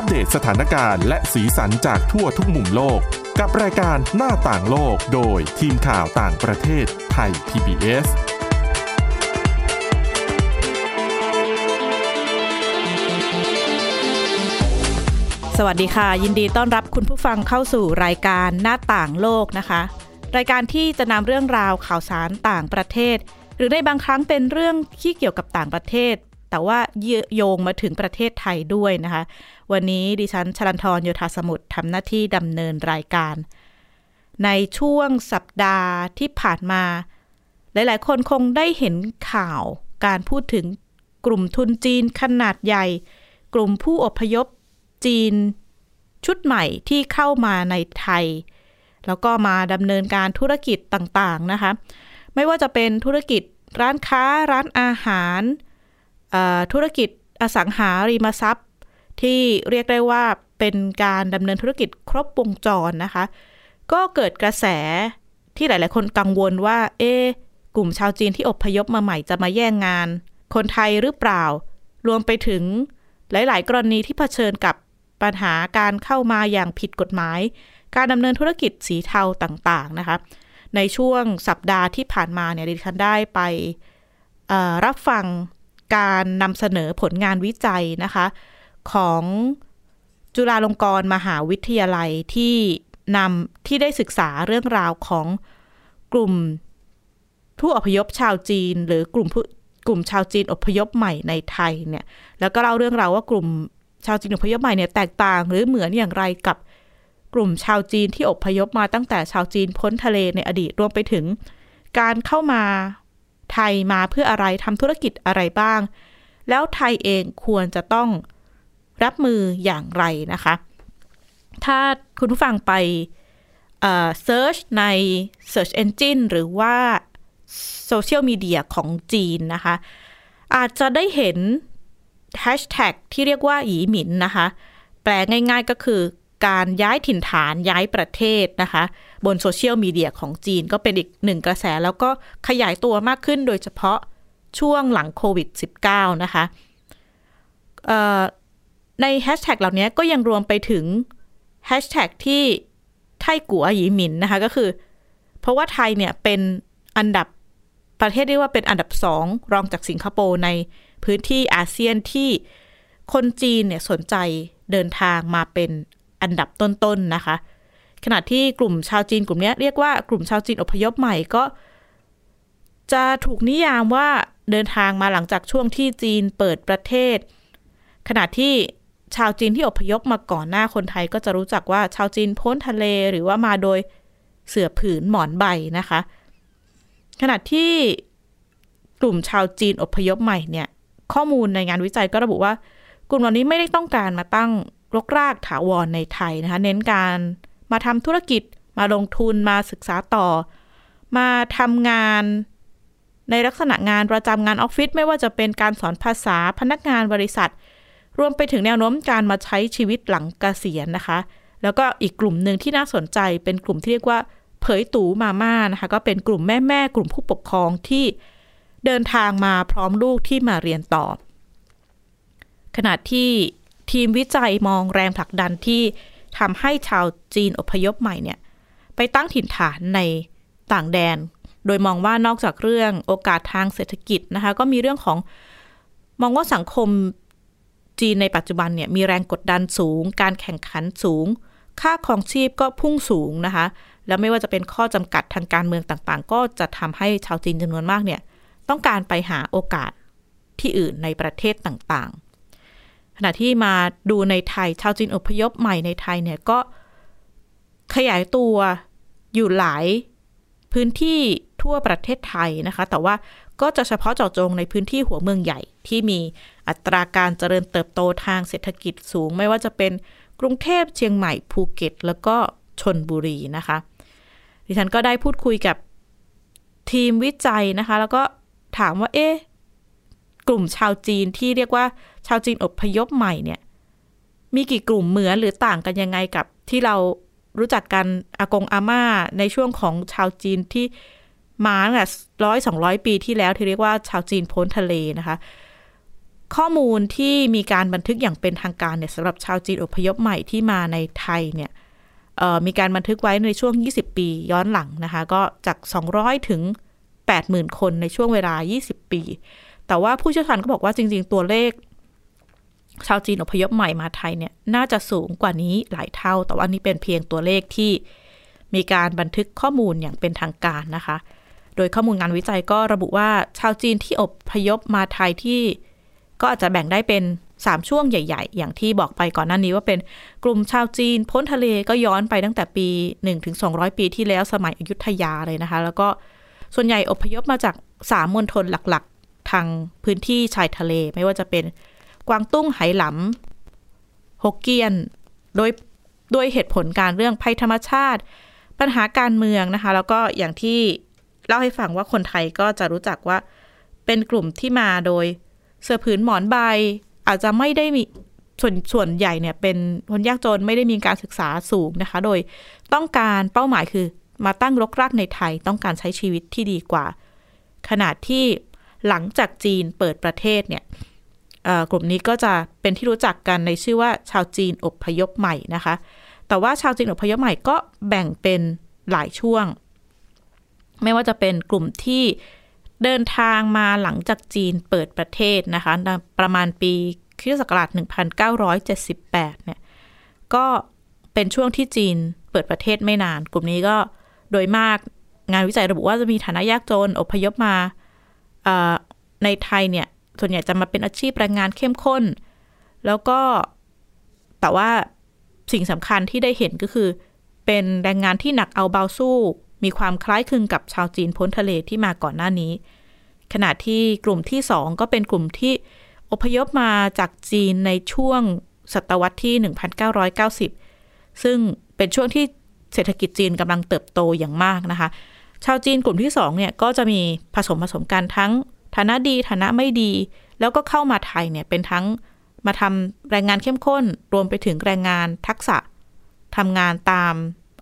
อัปเดตสถานการณ์และสีสันจากทั่วทุกมุมโลก กับรายการหน้าต่างโลกโดยทีมข่าวต่างประเทศไทย PBS สวัสดีค่ะ ยินดีต้อนรับคุณผู้ฟังเข้าสู่รายการหน้าต่างโลกนะคะ รายการที่จะนำเรื่องราวข่าวสารต่างประเทศ หรือในบางครั้งเป็นเรื่องที่เกี่ยวกับต่างประเทศ แต่ว่าโยงมาถึงประเทศไทยด้วยนะคะ วันนี้ดิฉันชลันทรโยธาสมุทรทำหน้าที่ดำเนินรายการ ในช่วงสัปดาห์ที่ผ่านมา หลายๆ คนคงได้เห็นข่าวการพูดถึงกลุ่มทุนจีนขนาดใหญ่ กลุ่มผู้อพยพจีน ชุดใหม่ที่เข้ามาในไทย แล้วก็มาดำเนินการธุรกิจต่างๆนะคะ ไม่ว่าจะเป็นธุรกิจร้านค้าร้านอาหาร ธุรกิจอสังหาริมทรัพย์ ที่เรียกได้ว่าเป็นการดำเนินธุรกิจครบวงจรนะคะ ก็เกิดกระแสที่หลาย ๆ คนกังวลว่า เอ๊กลุ่มชาวจีนที่อพยพมาใหม่จะมาแย่งงาน คนไทยหรือเปล่า รวมไปถึงหลาย ๆ กรณีที่เผชิญกับปัญหาการเข้ามาอย่างผิดกฎหมาย การดำเนินธุรกิจสีเทาต่าง ๆ นะคะ ในช่วงสัปดาห์ที่ผ่านมาเนี่ยดิฉันได้ไปรับฟัง การนำเสนอผลงานวิจัยนะคะ ของจุฬาลงกรณ์มหาวิทยาลัยที่นำที่ได้ศึกษาเรื่องราวของกลุ่มผู้อพยพชาวจีน หรือกลุ่มผู้กลุ่มชาวจีนอพยพใหม่ในไทยเนี่ย แล้วก็เล่าเรื่องราวว่ากลุ่มชาวจีนอพยพใหม่เนี่ยแตกต่าง หรือเหมือนอย่างไรกับกลุ่มชาวจีนที่อพยพมาตั้งแต่ชาวจีนพ้นทะเลในอดีตรวมไปถึงการเข้ามา ไทยมาเพื่ออะไรทำธุรกิจอะไรบ้าง แล้วไทยเองควรจะต้องรับมืออย่างไรนะคะ ถ้าคุณผู้ฟังไปเซิร์ชใน Search Engine หรือว่าโซเชียลมีเดียของจีนนะคะ อาจจะได้เห็นแฮชแท็กที่เรียกว่าหยีหมินนะคะ แปลง่ายๆก็คือการย้ายถิ่นฐานย้ายประเทศนะคะ บนโซเชียลมีเดียของจีนก็เป็นอีกหนึ่งกระแสแล้วก็ขยายตัวมากขึ้นโดยเฉพาะช่วงหลังโควิด -19 นะคะในแฮชแท็กเหล่านี้ก็ยังรวมไปถึงแฮชแท็กที่ไทกัวหยีหมินนะคะก็คือ เพราะว่าไทยเนี่ยเป็นอันดับประเทศเรียกว่าเป็นอันดับสองรองจากสิงคโปร์ในพื้นที่อาเซียนที่คนจีนเนี่ยสนใจเดินทางมาเป็นอันดับต้นๆนนะคะ ขณะที่กลุ่มชาวจีนกลุ่มนี้เรียกว่ากลุ่มชาวจีนอพยพใหม่ก็ จะถูกนิยามว่าเดินทางมาหลังจากช่วงที่จีนเปิดประเทศ ขณะที่ชาวจีนที่อพยพมาก่อนหน้าคนไทยก็จะรู้จักว่าชาวจีนพ้นทะเลหรือว่ามาโดยเสือผืนหมอนใบนะคะ ขณะที่กลุ่มชาวจีนอพยพใหม่เนี่ย ข้อมูลในงานวิจัยก็ระบุว่า กลุ่มเหล่านี้ไม่ได้ต้องการมาตั้งรกรากถาวรในไทยนะคะ เน้นการ มาทำธุรกิจ มาลงทุนมาศึกษาต่อ มาทำงานในลักษณะงานประจำงานออฟฟิศไม่ว่าจะเป็นการสอนภาษาพนักงานบริษัท รวมไปถึงแนวโน้มการมาใช้ชีวิตหลังเกษียณนะคะ แล้วก็อีกกลุ่มหนึ่งที่น่าสนใจเป็นกลุ่มที่เรียกว่าเผยตูมาม่านะคะ ก็เป็นกลุ่มแม่แม่กลุ่มผู้ปกครองที่เดินทางมาพร้อมลูกที่มาเรียนต่อ ขณะที่ทีมวิจัยมองแรงผลักดันที่ ทำให้ชาวจีนอพยพใหม่เนี่ย ไปตั้งถิ่นฐานในต่างแดน โดยมองว่านอกจากเรื่องโอกาสทางเศรษฐกิจนะคะ ก็มีเรื่องของมองว่าสังคมจีนในปัจจุบันเนี่ยมีแรงกดดันสูง การแข่งขันสูง ค่าครองชีพก็พุ่งสูงนะคะ แล้วไม่ว่าจะเป็นข้อจำกัดทางการเมืองต่างๆ ก็จะทำให้ชาวจีนจำนวนมากเนี่ยต้องการไปหาโอกาสที่อื่นในประเทศต่างๆ ขณะที่มาดูในไทยชาวจีนอพยพใหม่ในไทยเนี่ยก็ขยายตัวอยู่หลายพื้นที่ทั่วประเทศไทยนะคะ แต่ว่าก็จะเฉพาะเจาะจงในพื้นที่หัวเมืองใหญ่ที่มีอัตราการเจริญเติบโตทางเศรษฐกิจสูง ไม่ว่าจะเป็นกรุงเทพเชียงใหม่ภูเก็ต แล้วก็ชนบุรีนะคะ ดิฉันก็ได้พูดคุยกับทีมวิจัยนะคะ แล้วก็ถามว่าเอ๊ะกลุ่มชาวจีนที่เรียกว่า ชาวจีนอพยพใหม่เนี่ย มีกี่กลุ่มเหมือนหรือต่างกันยังไงกับที่เรารู้จักกันอากงอาม่าในช่วงของชาวจีนที่มาตั้งแต่ร้อยสองร้อยปีที่แล้วที่เรียกว่าชาวจีนพ้นทะเลนะคะ ข้อมูลที่มีการบันทึกอย่างเป็นทางการเนี่ยสำหรับชาวจีนอพยพใหม่ที่มาในไทยเนี่ยมีการบันทึกไว้ในช่วง 20 ปีย้อนหลังนะคะ ก็จาก 200 ถึง 80,000 คนในช่วงเวลา 20 ปี แต่ว่าผู้เชี่ยวชาญก็บอกว่าจริง ๆ ตัวเลข ชาวจีนอพยพใหม่มาไทยเนี่ยน่าจะสูงกว่านี้หลายเท่า แต่ว่านี่เป็นเพียงตัวเลขที่มีการบันทึกข้อมูลอย่างเป็นทางการนะคะ โดยข้อมูลงานวิจัยก็ระบุว่าชาวจีนที่อพยพมาไทยที่ก็อาจจะแบ่งได้เป็น 3 ช่วงใหญ่ ๆ อย่างที่บอกไปก่อนหน้านี้ว่าเป็นกลุ่มชาวจีน พ้นทะเลก็ย้อนไปตั้งแต่ปี 1-200 ปีที่แล้วสมัยอยุธยาเลยนะคะ แล้วก็ส่วนใหญ่อพยพมาจากสามมณฑลหลักๆ ทางพื้นที่ชายทะเล ไม่ว่าจะเป็น กวางตุ้งไหหลำฮกเกี้ยน โดยโดยเหตุผลการเรื่องภัยธรรมชาติ ปัญหาการเมืองนะคะ แล้วก็อย่างที่เล่าให้ฟังว่าคนไทยก็จะรู้จักว่าเป็นกลุ่มที่มาโดยเสื้อผืนหมอนใบ อาจจะไม่ได้มีส่วนส่วนใหญ่เนี่ยเป็นคนยากจนไม่ได้มีการศึกษาสูงนะคะ โดยต้องการเป้าหมายคือมาตั้งรกรากในไทยต้องการใช้ชีวิตที่ดีกว่า ขนาดที่หลังจากจีนเปิดประเทศเนี่ย กลุ่มนี้ก็จะเป็นที่รู้จักกันในชื่อว่าชาวจีนอพยพใหม่นะคะ แต่ว่าชาวจีนอพยพใหม่ก็แบ่งเป็นหลายช่วง ไม่ว่าจะเป็นกลุ่มที่เดินทางมาหลังจากจีนเปิดประเทศนะคะ ประมาณปีคริสตศักราช1978 เนี่ย ก็เป็นช่วงที่จีนเปิดประเทศไม่นาน กลุ่มนี้ก็โดยมากงานวิจัยระบุว่าจะมีฐานะยากจน อพยพมาในไทยเนี่ย ส่วนใหญ่จะมาเป็นอาชีพแรงงานเข้มข้น แล้วก็แต่ว่าสิ่งสำคัญที่ได้เห็นก็คือ เป็นแรงงานที่หนักเอาเบาสู้ มีความคล้ายคลึงกับชาวจีนพ้นทะเลที่มาก่อนหน้านี้ ขณะที่กลุ่มที่สองก็เป็นกลุ่มที่อพยพมาจากจีนในช่วงศตวรรษที่ 1990 ซึ่งเป็นช่วงที่เศรษฐกิจจีนกำลังเติบโตอย่างมากนะคะ ชาวจีนกลุ่มที่สองเนี่ยก็จะมีผสมผสมกันทั้ง ฐานะดีฐานะไม่ดี แล้วก็เข้ามาไทยเนี่ยเป็นทั้งมาทำแรงงานเข้มข้น รวมไปถึงแรงงานทักษะทำงานตาม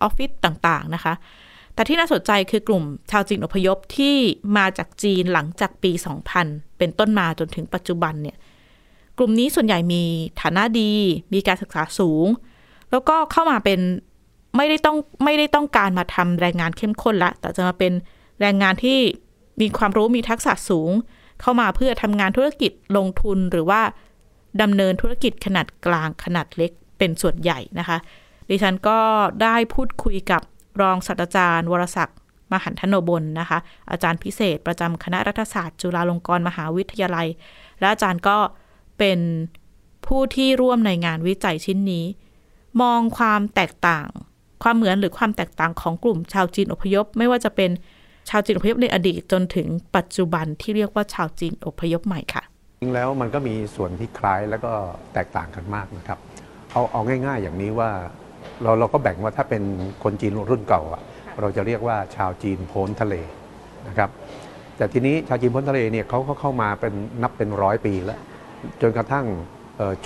ออฟฟิศต่างๆนะคะ แต่ที่น่าสนใจคือกลุ่มชาวจีนอพยพที่มาจากจีนหลังจากปี 2000 เป็นต้นมาจนถึงปัจจุบันเนี่ย กลุ่มนี้ส่วนใหญ่มีฐานะดี มีการศึกษาสูง แล้วก็เข้ามาเป็นไม่ได้ต้องไม่ได้ต้องการมาทำแรงงานเข้มข้นละ แต่จะมาเป็นแรงงานที่ มีความรู้มีทักษะสูง เข้ามาเพื่อทำงานธุรกิจลงทุนหรือว่าดำเนินธุรกิจขนาดกลางขนาดเล็กเป็นส่วนใหญ่นะคะ ดิฉันก็ได้พูดคุยกับรองศาสตราจารย์ วรศักดิ์มหันทโนบลนะคะ อาจารย์พิเศษประจำคณะรัฐศาสตร์ จุฬาลงกรณ์มหาวิทยาลัย และอาจารย์ก็เป็นผู้ที่ร่วมในงานวิจัยชิ้นนี้ มองความแตกต่าง ความเหมือนหรือความแตกต่างของกลุ่มชาวจีนอพยพ ไม่ว่าจะเป็น ชาวจีนอพยพในอดีตจนถึงปัจจุบันที่เรียกว่าชาวจีนอพยพใหม่ค่ะจริงแล้วมันก็มีส่วนที่คล้ายแล้วก็แตกต่างกันมากนะครับเอาเอาง่าย ๆ อย่างนี้ว่าเราเราก็แบ่งว่าถ้าเป็นคนจีนรุ่นเก่าอะเราจะเรียกว่าชาวจีนพ้นทะเลนะครับแต่ทีนี้ชาวจีนพ้นทะเลเนี่ยเขาก็เข้ามาเป็นนับเป็นร้อยปีแล้ว จนกระทั่ง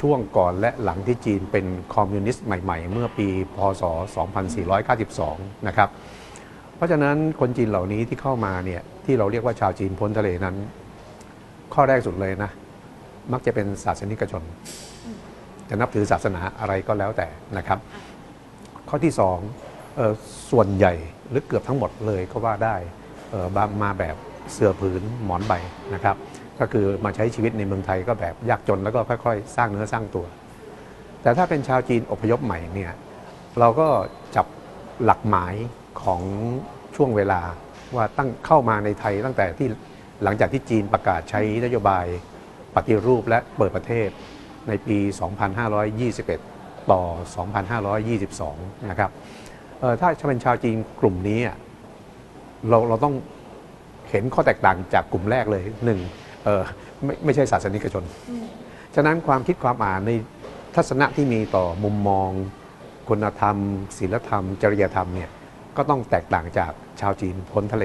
ช่วงก่อนและหลังที่จีนเป็นคอมมิวนิสต์ใหม่ ๆ เมื่อปีพศ 2492 นะครับ ราะฉะนั้นคนจีนเหล่านี้ที่เข้ามาเนี่ยที่เราเรียกว่าชาวจีนพ้นทะเลนั้น ข้อแรกสุดเลยนะ มักจะเป็นศาสนิกชน จะนับถือศาสนาอะไรก็แล้วแต่นะครับ ข้อที่สองส่วนใหญ่หรือเกือบทั้งหมดเลยก็ว่าได้มาแบบเสือผืนหมอนใบนะครับ ก็คือมาใช้ชีวิตในเมืองไทยก็แบบยากจนแล้วก็ค่อยๆ สร้างเนื้อสร้างตัว แต่ถ้าเป็นชาวจีนอพยพใหม่เนี่ยเราก็จับหลักหมาย ของช่วงเวลาว่าตั้งเข้ามาในไทยตั้งแต่ที่หลังจากที่จีนประกาศใช้นโยบายปฏิรูปและเปิดประเทศในปี 2521 ต่อ 2522 นะครับถ้าเป็นชาวจีนกลุ่มนี้เราเราต้องเห็นข้อแตกต่างจากกลุ่มแรกเลยหนึ่งไม่ไม่ใช่ศาสนิกชน ฉะนั้นความคิดความอ่านในทัศนะที่มีต่อมุมมอง คุณธรรมศีลธรรม จริยธรรมเนี่ย ก็ต้องแตกต่างจากชาวจีนพ้นทะเล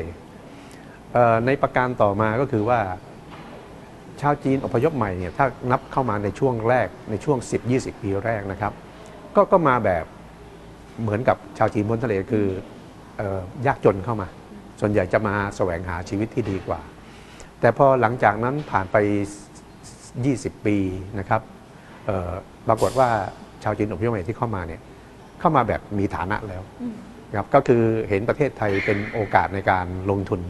ในประการต่อมาก็คือว่า ชาวจีนอพยพใหม่เนี่ยถ้านับเข้ามาในช่วงแรกในช่วง 10-20 ปีแรกนะครับ ก็ก็มาแบบเหมือนกับชาวจีนบนทะเลคือยากจนเข้ามา ส่วนใหญ่จะมาแสวงหาชีวิตที่ดีกว่า แต่พอหลังจากนั้นผ่านไป 20 ปีนะครับปรากฏว่าชาวจีนอพยพใหม่ที่เข้ามาเนี่ยเข้ามาแบบมีฐานะแล้ว ครับก็คือเห็นประเทศไทยเป็นโอกาสในการลงทุน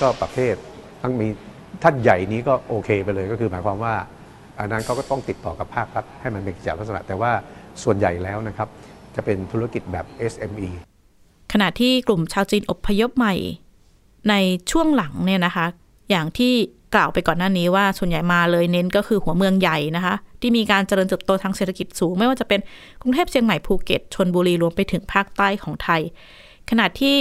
ก็ประเภททั้งมีท่านใหญ่นี้ก็โอเคไปเลยก็คือหมายความว่า อันนั้นเขาก็ต้องติดต่อกับภาครัฐให้มันเป็นกิจลักษณะ แต่ว่าส่วนใหญ่แล้วนะครับ จะเป็นธุรกิจแบบ SME ขณะที่กลุ่มชาวจีนอพยพใหม่ ในช่วงหลังเนี่ยนะคะ อย่างที่ กล่าวไปก่อนหน้านี้ว่าส่วนใหญ่มาเลยเน้นก็คือหัวเมืองใหญ่นะคะ ที่มีการเจริญเติบโตทางเศรษฐกิจสูง ไม่ว่าจะเป็นกรุงเทพเชียงใหม่ภูเก็ตชนบุรีรวมไปถึงภาคใต้ของไทย ขณะที่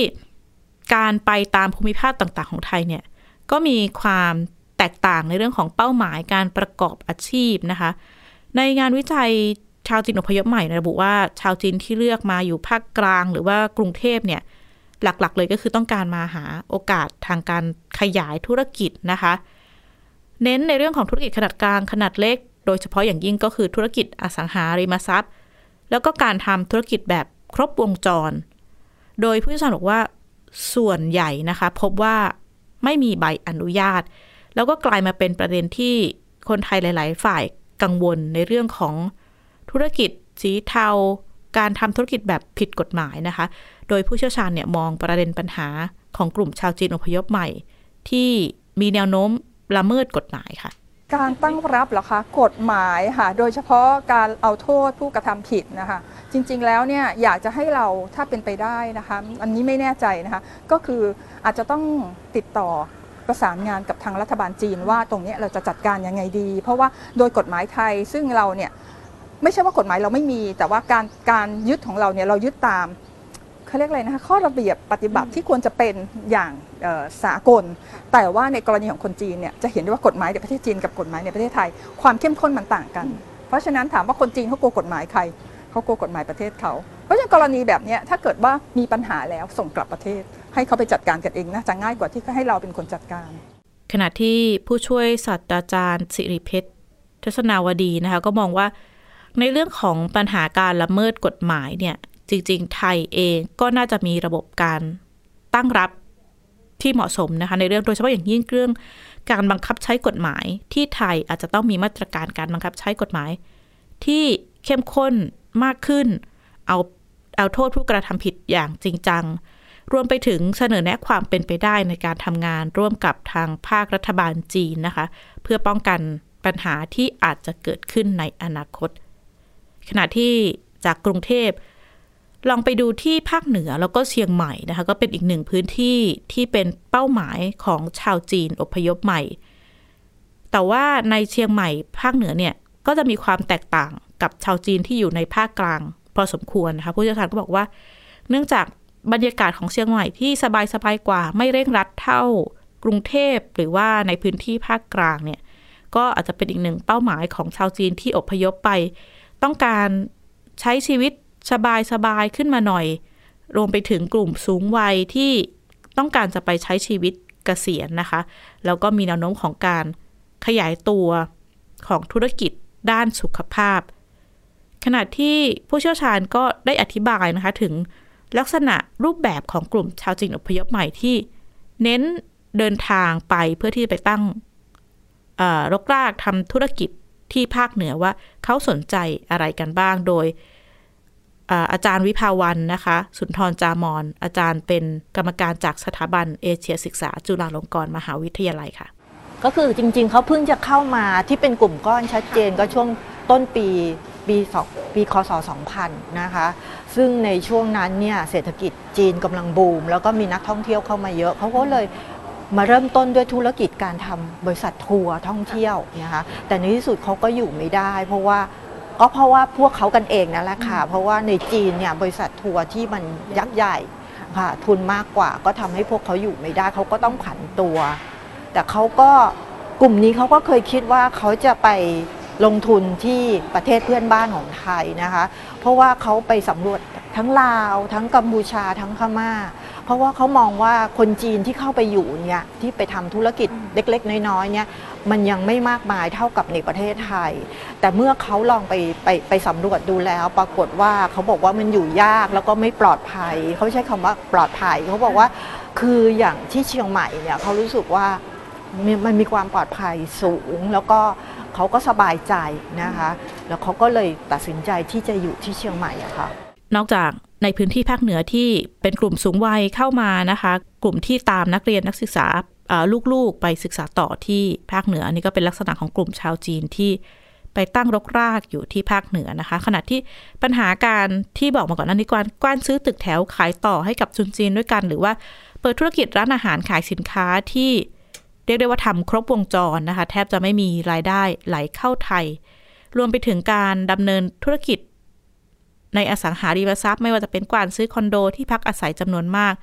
การไปตามภูมิภาคต่างๆ ของไทยเนี่ยก็มีความแตกต่างในเรื่องของเป้าหมายการประกอบอาชีพนะคะ ในงานวิจัยชาวจีนอพยพใหม่ระบุว่าชาวจีนที่เลือกมาอยู่ภาคกลางหรือว่ากรุงเทพเนี่ยหลักๆ เลยก็คือต้องการมาหาโอกาสทางการขยายธุรกิจนะคะ เน้นในเรื่องของธุรกิจขนาดกลางขนาดเล็ก โดยเฉพาะอย่างยิ่งก็คือธุรกิจอสังหาริมทรัพย์ แล้วก็การทำธุรกิจแบบครบวงจร โดยผู้เชี่ยวชาญบอกว่าส่วนใหญ่นะคะ พบว่าไม่มีใบอนุญาต แล้วก็กลายมาเป็นประเด็นที่คนไทยหลาย ๆ ฝ่ายกังวลในเรื่องของธุรกิจสีเทา การทำธุรกิจแบบผิดกฎหมายนะคะ โดยผู้เชี่ยวชาญเนี่ยมองประเด็นปัญหาของกลุ่มชาวจีนอพยพใหม่ ที่มีแนวโน้ม ละเมิดกฎหมายค่ะ การตั้งรับเหรอคะกฎหมายค่ะ โดยเฉพาะการเอาโทษผู้กระทำผิดนะคะ จริงๆแล้วเนี่ยอยากจะให้เราถ้าเป็นไปได้นะคะ อันนี้ไม่แน่ใจนะคะ ก็คืออาจจะต้องติดต่อประสานงานกับทางรัฐบาลจีนว่าตรงนี้เราจะจัดการยังไงดี เพราะว่าโดยกฎหมายไทยซึ่งเราเนี่ยไม่ใช่ว่ากฎหมายเราไม่มี แต่ว่าการการยึดของเราเนี่ยเรายึดตาม เขาเรียกอะไรนะคะข้อระเบียบปฏิบัติที่ควรจะเป็นอย่างเอ่อสากล แต่ว่าในกรณีของคนจีนเนี่ยจะเห็นได้ว่ากฎหมายในประเทศจีนกับกฎหมายในประเทศไทย ความเข้มข้นมันต่างกัน เพราะฉะนั้นถามว่าคนจีนเขากลัวกฎหมายใครเขากลัวกฎหมายประเทศเขาเพราะฉะนั้นกรณีแบบเนี้ยถ้าเกิดว่ามีปัญหาแล้วส่งกลับประเทศ ให้เขาไปจัดการกันเองน่าจะง่ายกว่าที่ให้เราเป็นคนจัดการ ขณะที่ผู้ช่วยศาสตราจารย์สิริเพชรทศนาวดีนะคะก็มองว่าในเรื่องของปัญหาการละเมิดกฎหมายเนี่ย จริงๆ ไทยเองก็น่าจะมีระบบการตั้งรับที่เหมาะสมนะคะในเรื่องโดยเฉพาะอย่างยิ่งเรื่องการบังคับใช้กฎหมาย ที่ไทยอาจจะต้องมีมาตรการการบังคับใช้กฎหมาย ที่เข้มข้นมากขึ้น เอาเอาโทษผู้กระทำผิดอย่างจริงจัง รวมไปถึงเสนอแนะความเป็นไปได้ในการทำงานร่วมกับทางภาครัฐบาลจีนนะคะ เพื่อป้องกันปัญหาที่อาจจะเกิดขึ้นในอนาคต ขณะที่จากกรุงเทพ ลองไปดูที่ภาคเหนือแล้วก็เชียงใหม่นะคะ ก็เป็นอีกหนึ่งพื้นที่ที่เป็นเป้าหมายของชาวจีนอพยพใหม่ แต่ว่าในเชียงใหม่ภาคเหนือเนี่ยก็จะมีความแตกต่างกับชาวจีนที่อยู่ในภาคกลาง พอสมควรนะคะผู้เชี่ยวชาญก็บอกว่า เนื่องจากบรรยากาศของเชียงใหม่ที่สบายสบายกว่าไม่เร่งรัดเท่ากรุงเทพหรือว่าในพื้นที่ภาคกลางเนี่ยก็อาจจะเป็นอีกหนึ่งเป้าหมายของชาวจีนที่อพยพไป ต้องการใช้ชีวิต สบายสบายขึ้นมาหน่อย รวมไปถึงกลุ่มสูงวัยที่ต้องการจะไปใช้ชีวิตเกษียณนะคะ แล้วก็มีแนวโน้มของการขยายตัวของธุรกิจด้านสุขภาพ ขณะที่ผู้เชี่ยวชาญก็ได้อธิบายนะคะถึงลักษณะรูปแบบของกลุ่มชาวจีนอพยพใหม่ที่เน้นเดินทางไปเพื่อที่จะไปตั้งรกรากทำธุรกิจที่ภาคเหนือว่าเขาสนใจอะไรกันบ้างโดย อาอาจารย์วิภาวันนะคะ สุนทรจามอนอาจารย์เป็นกรรมการจากสถาบันเอเชียศึกษา จุฬาลงกรณ์มหาวิทยาลัยค่ะ ก็คือจริงๆ เขาเพิ่งจะเข้ามาที่เป็นกลุ่มก้อนชัดเจนก็ช่วงต้นปีปีสองปีคศ 2000 นะคะ ซึ่งในช่วงนั้นเนี่ยเศรษฐกิจจีนกำลังบูม แล้วก็มีนักท่องเที่ยวเข้ามาเยอะเขาก็เลยมาเริ่มต้นด้วยธุรกิจการทำบริษัททัวร์ท่องเที่ยวนะคะแต่ในที่สุดเขาก็อยู่ไม่ได้ เพราะว่า ก็เพราะว่าพวกเขากันเองนั่นแหละค่ะ เพราะว่าในจีนเนี่ยบริษัททัวร์ที่มันยักษ์ใหญ่ค่ะทุนมากกว่าก็ทำให้พวกเขาอยู่ไม่ได้เขาก็ต้องผันตัว แต่เขาก็กลุ่มนี้เขาก็เคยคิดว่าเขาจะไปลงทุนที่ประเทศเพื่อนบ้านของไทยนะคะ เพราะว่าเขาไปสำรวจ ทั้งลาว ทั้งกัมพูชา ทั้งพม่า เพราะว่าเขามองว่าคนจีนที่เข้าไปอยู่เนี่ยที่ไปทำธุรกิจเล็ก ๆ น้อยๆเนี่ยมันยังไม่มากมายเท่ากับในประเทศไทย แต่เมื่อเขาลองไปไปไปสำรวจดูแล้ว ปรากฏว่าเขาบอกว่ามันอยู่ยากแล้วก็ไม่ปลอดภัย เขาใช้คำว่าปลอดภัยเขาบอกว่าคืออย่างที่เชียงใหม่เนี่ยเขารู้สึกว่ามันมีความปลอดภัยสูงแล้วก็เขาก็สบายใจนะคะ แล้วเขาก็เลยตัดสินใจที่จะอยู่ที่เชียงใหม่อะค่ะ นอกจากในพื้นที่ภาคเหนือที่เป็นกลุ่มสูงวัยเข้ามานะคะ กลุ่มที่ตามนักเรียนนักศึกษาลูกๆ ไปศึกษาต่อที่ภาคเหนืออันนี้ก็เป็นลักษณะของกลุ่มชาวจีนที่ไปตั้งรกรากอยู่ที่ภาคเหนือนะคะ ขณะที่ปัญหาการที่บอกมาก่อนนั้นนี้กวานกว้านซื้อตึกแถวขายต่อให้กับชุนจีนด้วยกัน หรือว่าเปิดธุรกิจร้านอาหารขายสินค้าที่เรียกได้ว่าทำครบวงจรนะคะ แทบจะไม่มีรายได้ไหลเข้าไทย รวมไปถึงการดำเนินธุรกิจ ในอสังหาริมทรัพย์ไม่ว่าจะเป็นกวานซื้อคอนโดที่พักอาศัยจำนวนมาก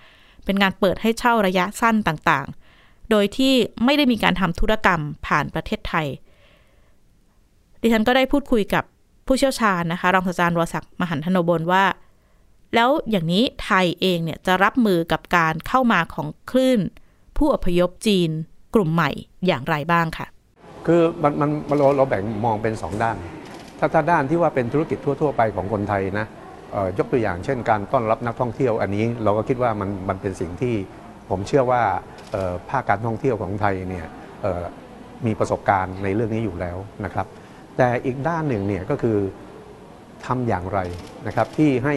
เป็นงานเปิดให้เช่าระยะสั้นต่างๆ โดยที่ไม่ได้มีการทำธุรกรรมผ่านประเทศไทย ดิฉันก็ได้พูดคุยกับผู้เชี่ยวชาญนะคะ รองศาสตราจารย์วศักดิ์มหันธนบลว่า แล้วอย่างนี้ไทยเองเนี่ยจะรับมือกับการเข้ามาของคลื่น ผู้อพยพจีนกลุ่มใหม่อย่างไรบ้างค่ะคือมันมันเราเราแบ่งมองเป็น 2 ด้าน ถ้าถ้าด้านที่ว่าเป็นธุรกิจทั่ว ๆ ไปของคนไทยนะยกตัวอย่างเช่นการต้อนรับนักท่องเที่ยวอันนี้ เราก็คิดว่ามันมันเป็นสิ่งที่ผมเชื่อว่าภาคการท่องเที่ยวของไทยเนี่ยมีประสบการณ์ในเรื่องนี้อยู่แล้วนะครับ แต่อีกด้านหนึ่งเนี่ยก็คือทำอย่างไรนะครับที่ให้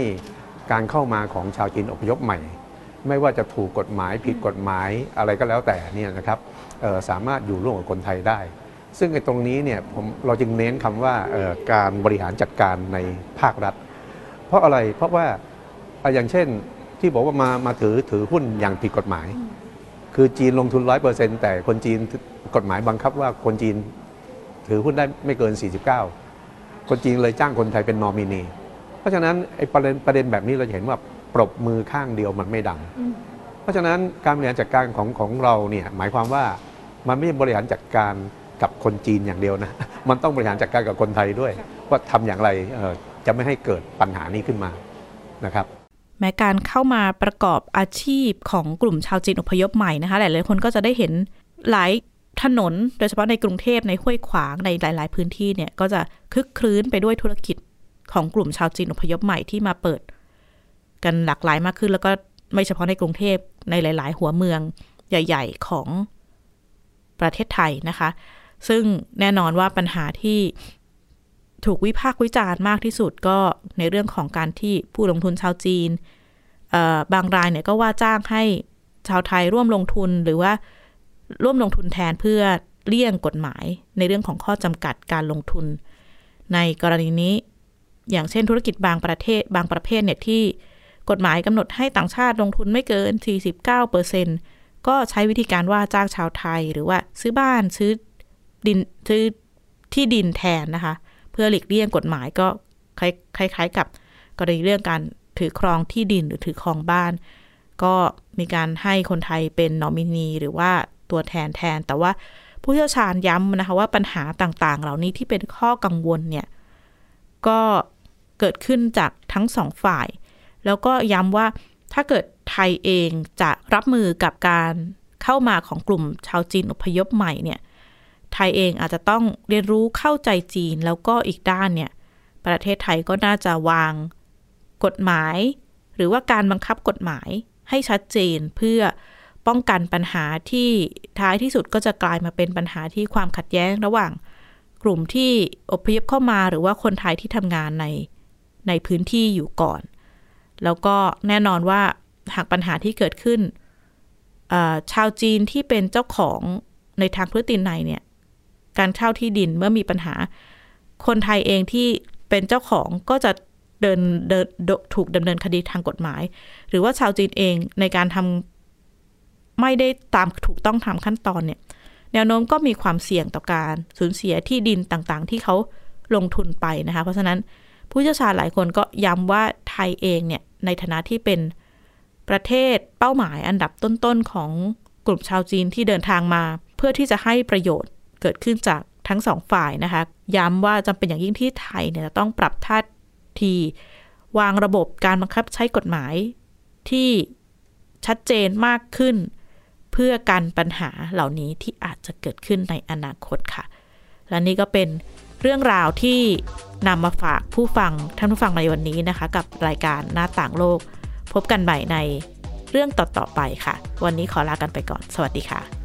การเข้ามาของชาวจีนอพยพใหม่ ไม่ว่าจะถูกกฎหมายผิดกฎหมายอะไรก็แล้วแต่เนี่ยนะครับสามารถอยู่ร่วมกับคนไทยได้ ซึ่งในตรงนี้เนี่ยผมเราจึงเน้นคำว่าการบริหารจัดการในภาครัฐ เพราะอะไรเพราะว่าอย่างเช่นที่บอกว่ามามาถือถือหุ้นอย่างผิดกฎหมาย คือจีนลงทุนร้อยเปอร์เซ็นต์แต่คนจีนกฎหมายบังคับว่าคนจีนถือหุ้นได้ไม่เกิน 49 คนจีนเลยจ้างคนไทยเป็นนอมินี เพราะฉะนั้นไอ้ประเด็นประเด็นแบบนี้เราเห็นว่าปรบมือข้างเดียวมันไม่ดัง เพราะฉะนั้นการบริหารจัดการของของเราเนี่ยหมายความว่ามันไม่บริหารจัดการ กับคนจีนอย่างเดียวนะ มันต้องบริหารจัดการกับคนไทยด้วย ว่าทำอย่างไรจะไม่ให้เกิดปัญหานี้ขึ้นมานะครับแม้การเข้ามาประกอบอาชีพของกลุ่มชาวจีนอพยพใหม่นะคะหลายๆคนก็จะได้เห็นหลายถนน โดยเฉพาะในกรุงเทพในห้วยขวางในหลาย ๆ พื้นที่เนี่ยก็จะคึกครื้นไปด้วยธุรกิจของกลุ่มชาวจีนอพยพใหม่ที่มาเปิด กันหลากหลายมากขึ้น แล้วก็ไม่เฉพาะในกรุงเทพในหลาย ๆ หัวเมืองใหญ่ ๆ ของประเทศไทยนะคะ ซึ่งแน่นอนว่าปัญหาที่ถูกวิพากษ์วิจารณ์มากที่สุดก็ในเรื่องของการที่ผู้ลงทุนชาวจีนบางรายเนี่ยก็ว่าจ้างให้ชาวไทยร่วมลงทุนหรือว่าร่วมลงทุนแทนเพื่อเลี่ยงกฎหมาย ในเรื่องของข้อจำกัดการลงทุน ในกรณีนี้ อย่างเช่นธุรกิจบางประเทศบางประเภทเนี่ยที่กฎหมายกำหนดให้ต่างชาติลงทุนไม่เกิน 49%ก็ใช้วิธีการว่าจ้างชาวไทย หรือว่าซื้อบ้านซื้อ ดินซื้อที่ดินแทนนะคะ เพื่อหลีกเลี่ยงกฎหมายก็คล้ายๆกับกรณีเรื่องการถือครองที่ดินหรือถือครองบ้าน ก็มีการให้คนไทยเป็นนอมินีหรือว่าตัวแทนแทน แต่ว่าผู้เชี่ยวชาญย้ำนะคะว่าปัญหาต่างๆ เหล่านี้ที่เป็นข้อกังวลเนี่ย ก็เกิดขึ้นจากทั้งสองฝ่าย แล้วก็ย้ำว่าถ้าเกิดไทยเองจะรับมือกับการเข้ามาของกลุ่มชาวจีนอพยพใหม่เนี่ย ไทยเองอาจจะต้องเรียนรู้เข้าใจจีนแล้วก็อีกด้านเนี่ย ประเทศไทยก็น่าจะวางกฎหมาย หรือว่าการบังคับกฎหมายให้ชัดเจนเพื่อป้องกันปัญหาที่ท้ายที่สุดก็จะกลายมาเป็นปัญหาที่ความขัดแย้งระหว่าง กลุ่มที่อพยพเข้ามาหรือว่าคนไทยที่ทำงานในในพื้นที่อยู่ก่อน แล้วก็แน่นอนว่าหากปัญหาที่เกิดขึ้นชาวจีนที่เป็นเจ้าของในทางพฤตินัยเนี่ย การเช่าที่ดินเมื่อมีปัญหา คนไทยเองที่เป็นเจ้าของก็จะเดินเดินถูกดำเนินคดีทางกฎหมาย หรือว่าชาวจีนเองในการทำไม่ได้ตามถูกต้องทำขั้นตอนเนี่ย แนวโน้มก็มีความเสี่ยงต่อการสูญเสียที่ดินต่างๆ ที่เขาลงทุนไปนะคะ เพราะฉะนั้นผู้เชี่ยวชาญหลายคนก็ย้ำว่าไทยเองเนี่ยในฐานะที่เป็นประเทศเป้าหมายอันดับต้นๆของกลุ่มชาวจีนที่เดินทางมา เพื่อที่จะให้ประโยชน์ เกิดขึ้นจากทั้งสองฝ่ายนะคะ ย้ำว่าจำเป็นอย่างยิ่งที่ไทยเนี่ยต้องปรับท่าที วางระบบการบังคับใช้กฎหมายที่ชัดเจนมากขึ้น เพื่อกันปัญหาเหล่านี้ที่อาจจะเกิดขึ้นในอนาคตค่ะ และนี่ก็เป็นเรื่องราวที่นำมาฝากผู้ฟังท่านผู้ฟังในวันนี้นะคะ กับรายการหน้าต่างโลก พบกันใหม่ในเรื่องต่อ ๆ ไปค่ะ วันนี้ขอลากันไปก่อน สวัสดีค่ะ